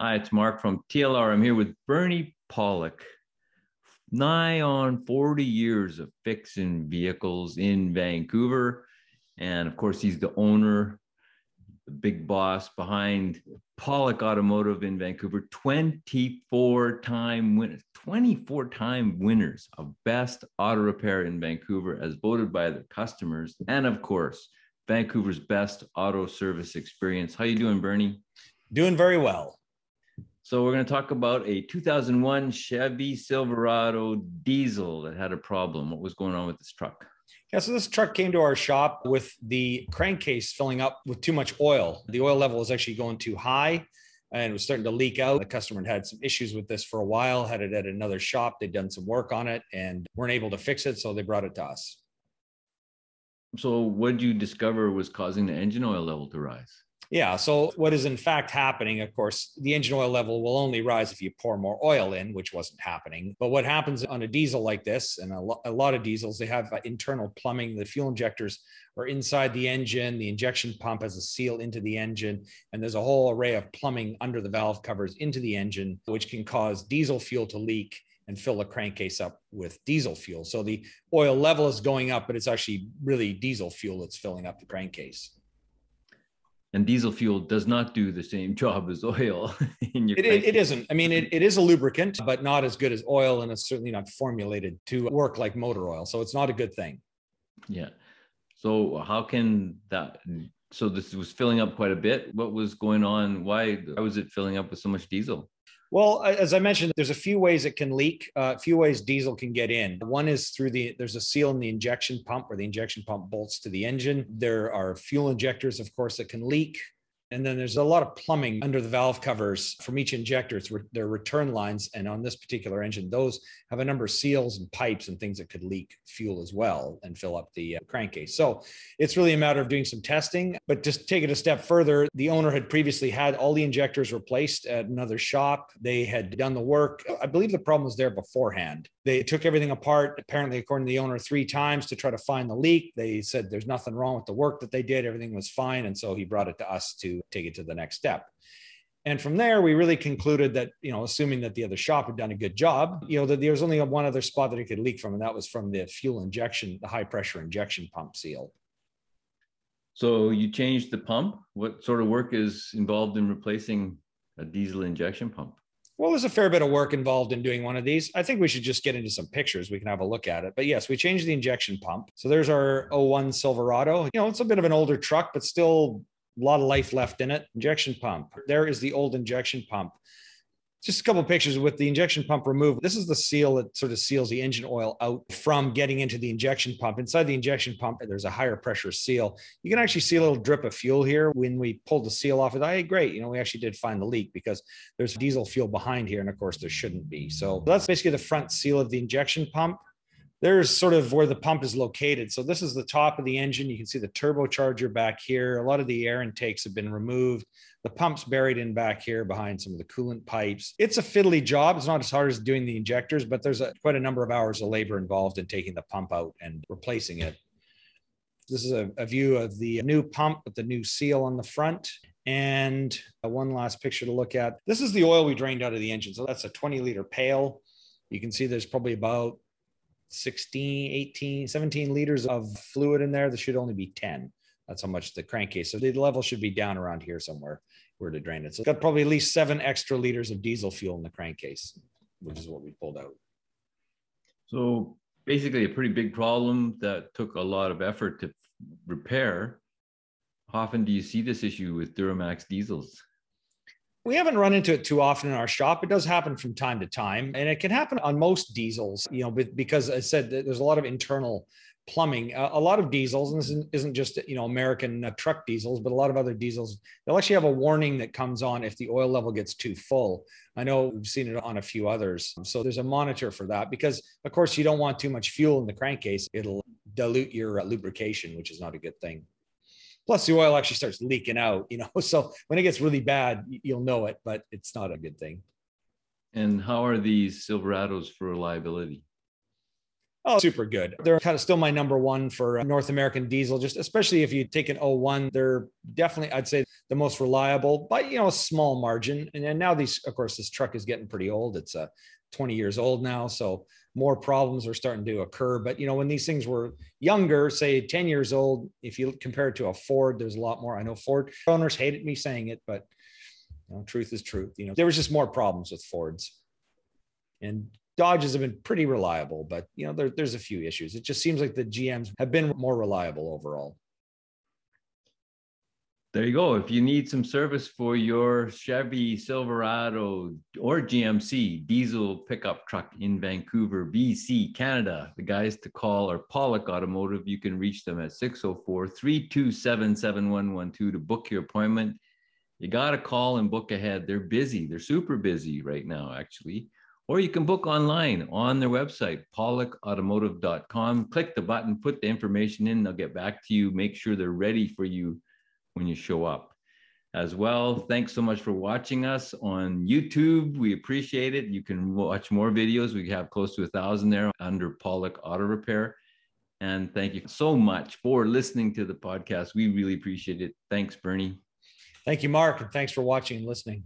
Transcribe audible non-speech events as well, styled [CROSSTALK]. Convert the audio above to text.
Hi, it's Mark from TLR. I'm here with Bernie Pawlik. Nigh on 40 years of fixing vehicles in Vancouver. And of course, he's the owner, the big boss behind Pawlik Automotive in Vancouver. 24 time winners, 24 time winners of best auto repair in Vancouver as voted by the customers. And of course, Vancouver's best auto service experience. How you doing, Bernie? Doing very well. So we're going to talk about a 2001 Chevy Silverado diesel that had a problem. What was going on with this truck? Yeah, so this truck came to our shop with the crankcase filling up with too much oil. The oil level was actually going too high and it was starting to leak out. The customer had had some issues with this for a while, had it at another shop. They'd done some work on it and weren't able to fix it. So they brought it to us. So what did you discover was causing the engine oil level to rise? Yeah. So what is in fact happening, of course, the engine oil level will only rise if you pour more oil in, which wasn't happening. But what happens on a diesel like this, and a, lo- a lot of diesels, they have uh, internal plumbing. The fuel injectors are inside the engine. The injection pump has a seal into the engine, and there's a whole array of plumbing under the valve covers into the engine, which can cause diesel fuel to leak and fill the crankcase up with diesel fuel. So the oil level is going up, but it's actually really diesel fuel that's filling up the crankcase and diesel fuel does not do the same [LAUGHS] job as oil [LAUGHS] in your it, it, it isn't. I mean it, it is a lubricant but not as good as oil and it's certainly not formulated to work like motor oil so it's not a good thing. Yeah. So how can that so this was filling up quite a bit. What was going on? Why, why was it filling up with so much diesel well, as I mentioned, there's a few ways it can leak. Uh, a few ways diesel can get in. One is through the there's a seal in the injection pump where the injection pump bolts to the engine. There are fuel injectors, of course, that can leak. And then there's a lot of plumbing under the valve covers from each injector. It's re- their return lines. And on this particular engine, those have a number of seals and pipes and things that could leak fuel as well and fill up the uh, crankcase. So it's really a matter of doing some testing. But just take it a step further, the owner had previously had all the injectors replaced at another shop. They had done the work. I believe the problem was there beforehand. They took everything apart, apparently, according to the owner, three times to try to find the leak. They said there's nothing wrong with the work that they did, everything was fine. And so he brought it to us to take it to the next step. And from there, we really concluded that, you know, assuming that the other shop had done a good job, you know, that there was only one other spot that it could leak from, and that was from the fuel injection, the high pressure injection pump seal. So you changed the pump. What sort of work is involved in replacing a diesel injection pump? Well, there's a fair bit of work involved in doing one of these. I think we should just get into some pictures. We can have a look at it. But yes, we changed the injection pump. So there's our 01 Silverado. You know, it's a bit of an older truck, but still a lot of life left in it. Injection pump. There is the old injection pump. Just a couple pictures with the injection pump removed. This is the seal that sort of seals the engine oil out from getting into the injection pump. Inside the injection pump, there's a higher pressure seal. You can actually see a little drip of fuel here. When we pulled the seal off, it, hey, great. You know, we actually did find the leak because there's diesel fuel behind here. And of course, there shouldn't be. So that's basically the front seal of the injection pump there's sort of where the pump is located. So this is the top of the engine. You can see the turbocharger back here. A lot of the air intakes have been removed. The pump's buried in back here behind some of the coolant pipes. It's a fiddly job. It's not as hard as doing the injectors, but there's a, quite a number of hours of labor involved in taking the pump out and replacing it. This is a, a view of the new pump with the new seal on the front. And uh, one last picture to look at. This is the oil we drained out of the engine. So that's a 20 liter pail. You can see there's probably about 16, 18, 17 liters of fluid in there. There should only be 10. That's how much the crankcase. So the level should be down around here somewhere where to drain it. So it's got probably at least seven extra liters of diesel fuel in the crankcase, which is what we pulled out. So basically a pretty big problem that took a lot of effort to repair. How often do you see this issue with Duramax diesels? We haven't run into it too often in our shop. It does happen from time to time, and it can happen on most diesels, you know, because I said there's a lot of internal plumbing. a lot of diesels, and this isn't just you know American uh, truck diesels, but a lot of other diesels, they'll actually have a warning that comes on if the oil level gets too full. I know we've seen it on a few others. So there's a monitor for that because, of course, you don't want too much fuel in the crankcase. It'll dilute your uh, lubrication, which is not a good thing. Plus, the oil actually starts leaking out, you know. [LAUGHS] So when it gets really bad, you'll know it, but it's not a good thing. And how are these Silverados for reliability? Oh, super good. They're kind of still my number one for North American diesel, just especially if you take an 01. They're definitely, I'd say, the most reliable, but you know, a small margin. And then now these, of course, this truck is getting pretty old. It's a uh, 20 years old now. So more problems are starting to occur. But you know, when these things were younger, say 10 years old, if you compare it to a Ford, there's a lot more. I know Ford owners hated me saying it, but you know, truth is truth. You know, there was just more problems with Fords. And Dodges have been pretty reliable, but you know, there, there's a few issues. It just seems like the GMs have been more reliable overall. There you go. If you need some service for your Chevy Silverado or GMC diesel pickup truck in Vancouver, BC, Canada, the guys to call are Pawlik Automotive. You can reach them at 604 327 7112 to book your appointment. You got to call and book ahead. They're busy. They're super busy right now, actually or you can book online on their website, pawlikautomotive.com. Click the button, put the information in, they'll get back to you. Make sure they're ready for you when you show up. As well, thanks so much for watching us on YouTube. We appreciate it. You can watch more videos. We have close to a thousand there under Pawlik Auto Repair. And thank you so much for listening to the podcast. We really appreciate it. Thanks, Bernie. Thank you, Mark, and thanks for watching and listening.